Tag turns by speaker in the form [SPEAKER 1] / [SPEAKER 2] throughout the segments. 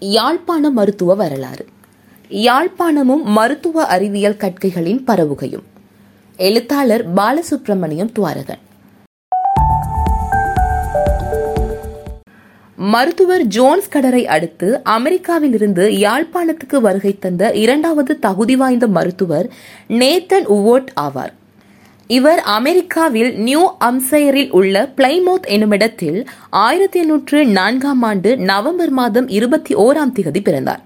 [SPEAKER 1] யாழ்ப்பாண மருத்துவ வரலாறு. யாழ்ப்பாணமும் மருத்துவ அறிவியல் கற்கைகளின் பரவுகையும். எழுத்தாளர் பாலசுப்ரமணியம் துவாரகன். மருத்துவர் ஜோன்ஸ் கடரை அடுத்து அமெரிக்காவில் இருந்து யாழ்ப்பாணத்துக்கு வருகை தந்த இரண்டாவது தகுதி வாய்ந்த மருத்துவர் நேத்தன் உவோட் ஆவார். இவர் அமெரிக்காவில் நியூ அம்சையரில் உள்ள பிளைமோத் என்னுமிடத்தில் ஆயிரத்தி எண்ணூற்று நான்காம் ஆண்டு நவம்பர் மாதம் இருபத்தி ஓராம் திகதி பிறந்தார்.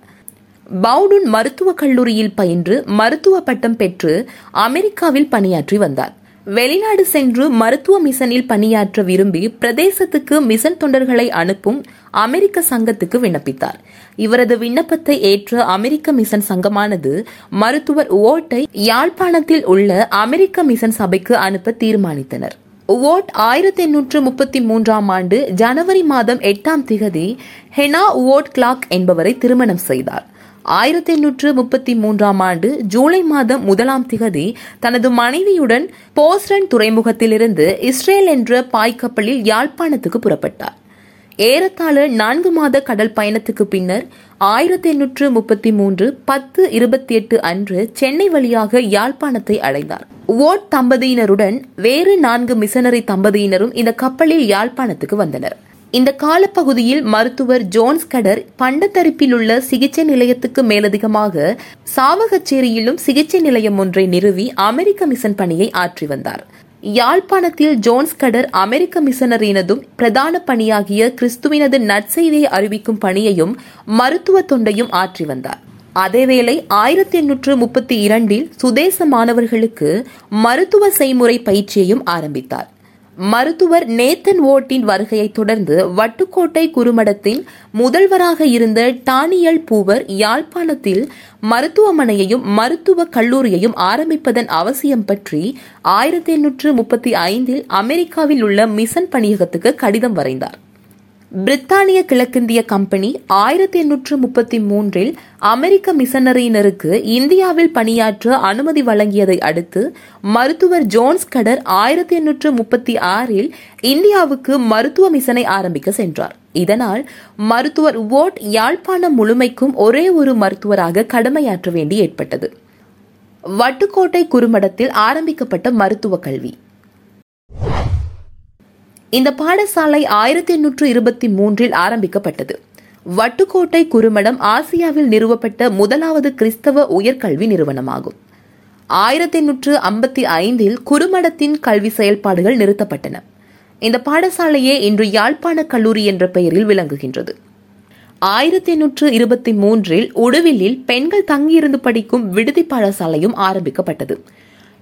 [SPEAKER 1] பவுடுன் மருத்துவக் கல்லூரியில் பயின்று மருத்துவ பட்டம் பெற்று அமெரிக்காவில் பணியாற்றி வந்தார். வெளிநாடு சென்று மருத்துவ மிஷனில் பணியாற்ற விரும்பி பிரதேசத்துக்கு மிஷன் தொண்டர்களை அனுப்பும் அமெரிக்க சங்கத்துக்கு விண்ணப்பித்தார். இவரது விண்ணப்பத்தை ஏற்ற அமெரிக்க மிஷன் சங்கமானது மருத்துவர் ஓட்டை யாழ்ப்பாணத்தில் உள்ள அமெரிக்க மிஷன் சபைக்கு அனுப்ப தீர்மானித்தனர். ஓட் ஆயிரத்தி எண்ணூற்று முப்பத்தி மூன்றாம் ஆண்டு ஜனவரி மாதம் எட்டாம் திகதி ஹெனா ஓட் கிளாக் என்பவரை திருமணம் செய்தார். ஆயிரத்தி எண்ணூற்று முப்பத்தி மூன்றாம் ஆண்டு ஜூலை மாதம் முதலாம் திகதி தனது மனைவியுடன் போஸ்டன் துறைமுகத்திலிருந்து இஸ்ரேல் என்ற பாய்க்கப்பலில் யாழ்ப்பாணத்துக்கு புறப்பட்டார். ஏறத்தாழ நான்கு மாத கடல் பயணத்துக்கு பின்னர் ஆயிரத்தி எண்ணூற்று முப்பத்தி மூன்று பத்து இருபத்தி எட்டு அன்று சென்னை வழியாக யாழ்ப்பாணத்தை அடைந்தார். ஓட் தம்பதியினருடன் வேறு நான்கு மிஷனரி தம்பதியினரும் இந்த கப்பலில் யாழ்ப்பாணத்துக்கு வந்தனர். இந்த காலப்பகுதியில் மருத்துவர் ஜோன்ஸ் கடர் பண்டத்தரிப்பில் உள்ள சிகிச்சை நிலையத்துக்கு மேலதிகமாக சாவகச்சேரியிலும் சிகிச்சை நிலையம் ஒன்றை நிறுவி அமெரிக்க மிஷன் பணியை ஆற்றி வந்தார். யாழ்ப்பாணத்தில் ஜோன்ஸ் கடர் அமெரிக்க மிஷனரினதும் பிரதான பணியாகிய கிறிஸ்துவினது நற்செய்தியை அறிவிக்கும் பணியையும் மருத்துவ தொண்டையும் ஆற்றி வந்தார். அதேவேளை ஆயிரத்தி எண்ணூற்று முப்பத்தி இரண்டில் சுதேச மாணவர்களுக்கு மருத்துவ செய்முறை பயிற்சியையும் ஆரம்பித்தார். மருத்துவர் நேத்தன் ஓட்டின் வருகையை தொடர்ந்து வட்டுக்கோட்டை குறுமடத்தின் முதல்வராக இருந்த டானியல் பூவர் யாழ்ப்பாணத்தில் மருத்துவமனையையும் மருத்துவ கல்லூரியையும் ஆரம்பிப்பதன் அவசியம் பற்றி ஆயிரத்தி எண்ணூற்று முப்பத்தி ஐந்தில் அமெரிக்காவில் உள்ள மிஷன் பணியகத்துக்கு கடிதம் வரைந்தார். பிரித்தானிய கிழக்கிந்திய கம்பெனி ஆயிரத்தி எண்ணூற்று முப்பத்தி மூன்றில் அமெரிக்க மிஷனரியினருக்கு இந்தியாவில் பணியாற்ற அனுமதி வழங்கியதை அடுத்து மருத்துவர் ஜோன்ஸ் கடர் ஆயிரத்தி எண்ணூற்று முப்பத்தி ஆறில் இந்தியாவுக்கு மருத்துவ மிஷனை ஆரம்பிக்க சென்றார். இதனால் மருத்துவர் ஓட் யாழ்ப்பாணம் முழுமைக்கும் ஒரே ஒரு மருத்துவராக கடமையாற்ற வேண்டி ஏற்பட்டது. வட்டுக்கோட்டை குறுமடத்தில் ஆரம்பிக்கப்பட்ட மருத்துவ கல்வி. இந்த பாடசாலை ஆயிரத்தி எண்ணூற்று இருபத்தி மூன்றில் ஆரம்பிக்கப்பட்டது. வட்டுக்கோட்டை குறுமடம் ஆசியாவில் நிறுவப்பட்ட முதலாவது கிறிஸ்தவ உயர்கல்வி நிறுவனமாகும். ஆயிரத்தி எண்ணூற்று ஐம்பத்தி ஐந்தில் குறுமடத்தின் கல்வி செயல்பாடுகள் நிறுத்தப்பட்டன. இந்த பாடசாலையே இன்று யாழ்ப்பாண கல்லூரி என்ற பெயரில் விளங்குகின்றது. ஆயிரத்தி எண்ணூற்று இருபத்தி மூன்றில் உடுவிலில் பெண்கள் தங்கியிருந்து படிக்கும் விடுதி பாடசாலையும் ஆரம்பிக்கப்பட்டது.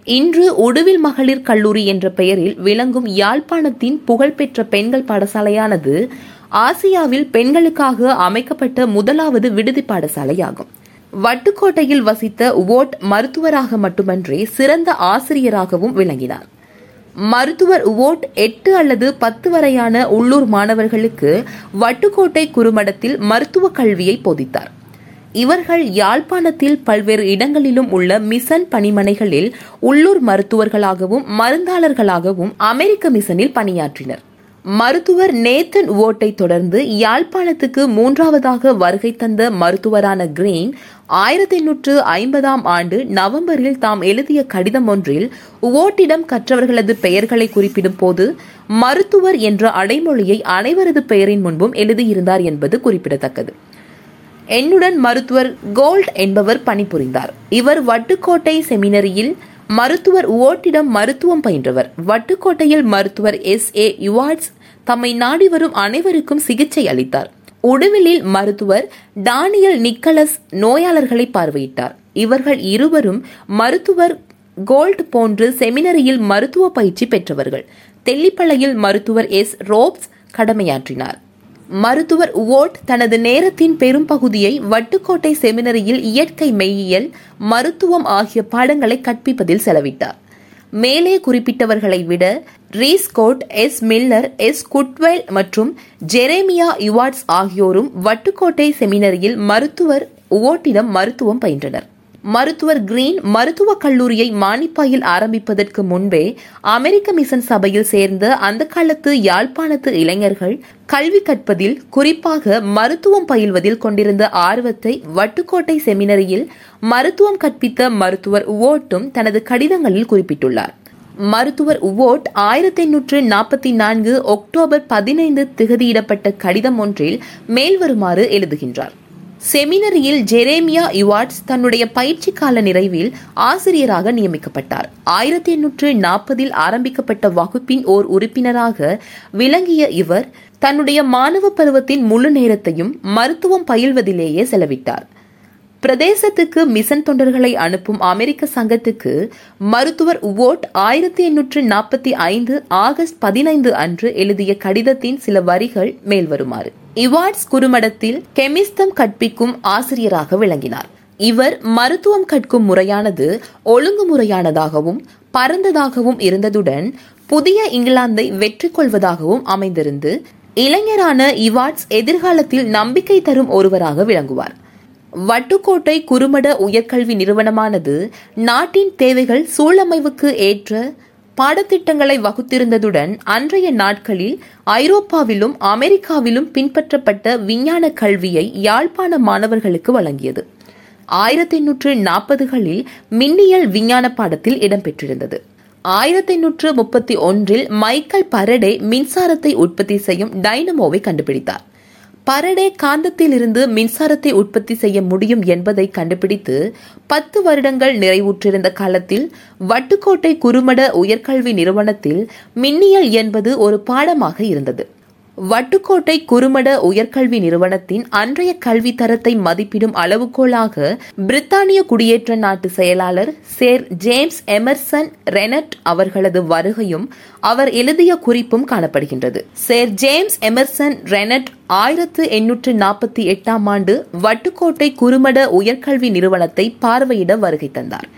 [SPEAKER 1] இன்று உடுவில் மகளிர் கல்லூரி என்ற பெயரில் விளங்கும் யாழ்ப்பாணத்தின் புகழ்பெற்ற பெண்கள் பாடசாலையானது ஆசியாவில் பெண்களுக்காக அமைக்கப்பட்ட முதலாவது விடுதி பாடசாலையாகும். வட்டுக்கோட்டையில் வசித்த ஓட் மருத்துவராக மட்டுமன்றி சிறந்த ஆசிரியராகவும் விளங்கினார். மருத்துவர் ஓட் எட்டு அல்லது பத்து வரையான உள்ளூர் மாணவர்களுக்கு வட்டுக்கோட்டை குறுமடத்தில் மருத்துவ கல்வியை போதித்தார். இவர்கள் யாழ்ப்பாணத்தில் பல்வேறு இடங்களிலும் உள்ள மிசன் பணிமனைகளில் உள்ளூர் மருத்துவர்களாகவும் மருந்தாளர்களாகவும் அமெரிக்க மிஷனில் பணியாற்றினர். மருத்துவர் நேத்தன் ஓட்டை தொடர்ந்து யாழ்ப்பாணத்துக்கு மூன்றாவதாக வருகை தந்த மருத்துவரான கிரீன் ஆயிரத்தி எண்ணூற்று ஐம்பதாம் ஆண்டு நவம்பரில் தாம் எழுதிய கடிதம் ஒன்றில் ஓட்டிடம் கற்றவர்களது பெயர்களை குறிப்பிடும் போது மருத்துவர் என்ற அடைமொழியை அனைவரது பெயரின் முன்பும் எழுதியிருந்தார் என்பது குறிப்பிடத்தக்கது. என்னுடன் மருத்துவர் கோல்ட் என்பவர் பணிபுரிந்தார். இவர் வட்டுக்கோட்டை செமினரியில் மருத்துவர் ஓட்டிடம் மருத்துவம் பயின்றவர். வட்டுக்கோட்டையில் மருத்துவர் எஸ். ஏ. யுவார்ட்ஸ் தம்மை நாடி வரும் அனைவருக்கும் சிகிச்சை அளித்தார். உடுவிலில் மருத்துவர் டானியல் நிக்கலஸ் நோயாளர்களை பார்வையிட்டார். இவர்கள் இருவரும் மருத்துவர் கோல்ட் போன்று செமினரியில் மருத்துவ பயிற்சி பெற்றவர்கள். தெல்லிப்பளையில் மருத்துவர் எஸ். ரோப்ஸ் கடமையாற்றினார். மருத்துவர் ஓட் தனது நேரத்தின் பெரும்பகுதியை வட்டுக்கோட்டை செமினரியில் இயற்கை மெய்யியல் மருத்துவம் ஆகிய பாடங்களை கற்பிப்பதில் செலவிட்டார். மேலே குறிப்பிட்டவர்களை விட ரீஸ்கோட் எஸ் மில்லர் எஸ் குட்வெல் மற்றும் ஜெரேமியா யுவார்ட்ஸ் ஆகியோரும் வட்டுக்கோட்டை செமினரியில் மருத்துவர் ஓட்டிடம் மருத்துவம் பயின்றனர். மருத்துவர் கிரீன் மருத்துவக் கல்லூரியை மானிப்பாயில் ஆரம்பிப்பதற்கு முன்பே அமெரிக்க மிஷன் சபையில் சேர்ந்த அந்த காலத்து யாழ்ப்பாணத்து இளைஞர்கள் கல்வி கற்பதில் குறிப்பாக மருத்துவம் பயில்வதில் கொண்டிருந்த ஆர்வத்தை வட்டுக்கோட்டை செமினரியில் மருத்துவம் கற்பித்த மருத்துவர் ஓட்டும் தனது கடிதங்களில் குறிப்பிட்டுள்ளார். மருத்துவர் உவோட் ஆயிரத்தி எண்ணூற்று நாற்பத்தி நான்கு அக்டோபர் பதினைந்து திகதியிடப்பட்ட கடிதம் ஒன்றில் மேல்வருமாறு எழுதுகின்றார். செமினரியில் ஜெரேமியா இவார்ட்ஸ் தன்னுடைய பயிற்சி கால நிறைவில் ஆசிரியராக நியமிக்கப்பட்டார். ஆயிரத்தி எண்ணூற்று நாற்பதில் ஆரம்பிக்கப்பட்ட வகுப்பின் ஓர் உறுப்பினராக விளங்கிய இவர் தன்னுடைய மாணவ பருவத்தின் முழு நேரத்தையும் மருத்துவம் பயில்வதிலேயே செலவிட்டார். பிரதேசத்துக்கு மிஷன் தொண்டர்களை அனுப்பும் அமெரிக்க சங்கத்துக்கு மருத்துவர் வோட் ஆயிரத்தி எண்ணூற்று நாற்பத்தி ஐந்து ஆகஸ்ட் பதினைந்து அன்று எழுதிய கடிதத்தின் சில வரிகள் மேல்வருமாறு. இவார்ட்ஸ் குறுமடத்தில் கெமிஸ்தம் கற்பிக்கும் ஆசிரியராக விளங்கினார். இவர் மருத்துவம் கற்கும் முறையானது ஒழுங்குமுறையானதாகவும் பரந்ததாகவும் இருந்ததுடன் புதிய இங்கிலாந்தை வெற்றி கொள்வதாகவும் அமைந்திருந்து இளைஞரான இவார்ட்ஸ் எதிர்காலத்தில் நம்பிக்கை தரும் ஒருவராக விளங்குவார். வட்டுக்கோட்டை குறுமட உயர்கல்வி நிறுவனமானது நாட்டின் தேவைகள் சூழமைவுக்கு ஏற்ற பாடத்திட்டங்களை வகுத்திருந்ததுடன் அன்றைய நாட்களில் ஐரோப்பாவிலும் அமெரிக்காவிலும் பின்பற்றப்பட்ட விஞ்ஞான கல்வியை யாழ்ப்பாண மாணவர்களுக்கு வழங்கியது. ஆயிரத்தி எண்ணூற்று நாற்பதுகளில் மின்னியல் விஞ்ஞான பாடத்தில் இடம்பெற்றிருந்தது. ஆயிரத்தி எண்ணூற்று முப்பத்தி ஒன்றில் மைக்கேல் பரடே மின்சாரத்தை உற்பத்தி செய்யும் டைனமோவை கண்டுபிடித்தார். பரடே காந்தத்தில் இருந்து மின்சாரத்தை உற்பத்தி செய்ய முடியும் என்பதை கண்டுபிடித்து பத்து வருடங்கள் நிறைவுற்றிருந்த காலத்தில் வட்டுக்கோட்டை குறுமட உயர்கல்வி நிறுவனத்தில் மின்னியல் என்பது ஒரு பாடமாக இருந்தது. வட்டுக்கோட்டை குறுமட உயர்கல்வி நிறுவனத்தின் அன்றைய கல்வி தரத்தை மதிப்பிடும் அளவுகோலாக பிரித்தானிய குடியேற்ற நாட்டு செயலாளர் சேர் ஜேம்ஸ் எமர்சன் ரெனட் அவர்களது வருகையும் அவர் எழுதிய குறிப்பும் காணப்படுகின்றது. சேர் ஜேம்ஸ் எமர்சன் ரெனட் ஆயிரத்து எண்ணூற்று நாற்பத்தி எட்டாம் ஆண்டு வட்டுக்கோட்டை குறுமட உயர்கல்வி நிறுவனத்தை பார்வையிட வருகை தந்தார்.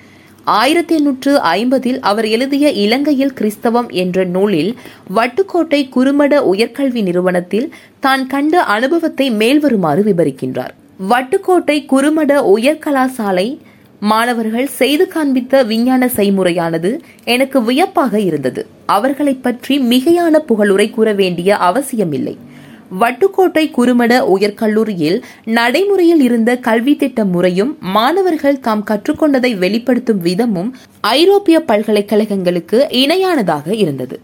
[SPEAKER 1] ஆயிரத்தி எண்ணூற்று ஐம்பதில் அவர் எழுதிய இலங்கையில் கிறிஸ்தவம் என்ற நூலில் வட்டுக்கோட்டை குறுமட உயர்கல்வி நிறுவனத்தில் தான் கண்ட அனுபவத்தை மேல்வருமாறு விவரிக்கின்றார் வட்டுக்கோட்டை குறுமட உயர்கலாசாலை மாணவர்கள் செய்து காண்பித்த விஞ்ஞான செய்முறையானது எனக்கு வியப்பாக இருந்தது. அவர்களை பற்றி மிகையான புகழுரை கூற வேண்டிய அவசியமில்லை. வட்டுக்கோட்டை குறுமட உயர்கல்லூரியில் நடைமுறையில் இருந்த கல்வி திட்ட முறையும் மாணவர்கள் தாம் கற்றுக்கொண்டதை வெளிப்படுத்தும் விதமும் ஐரோப்பிய பல்கலைக்கழகங்களுக்கு இணையானதாக இருந்தது.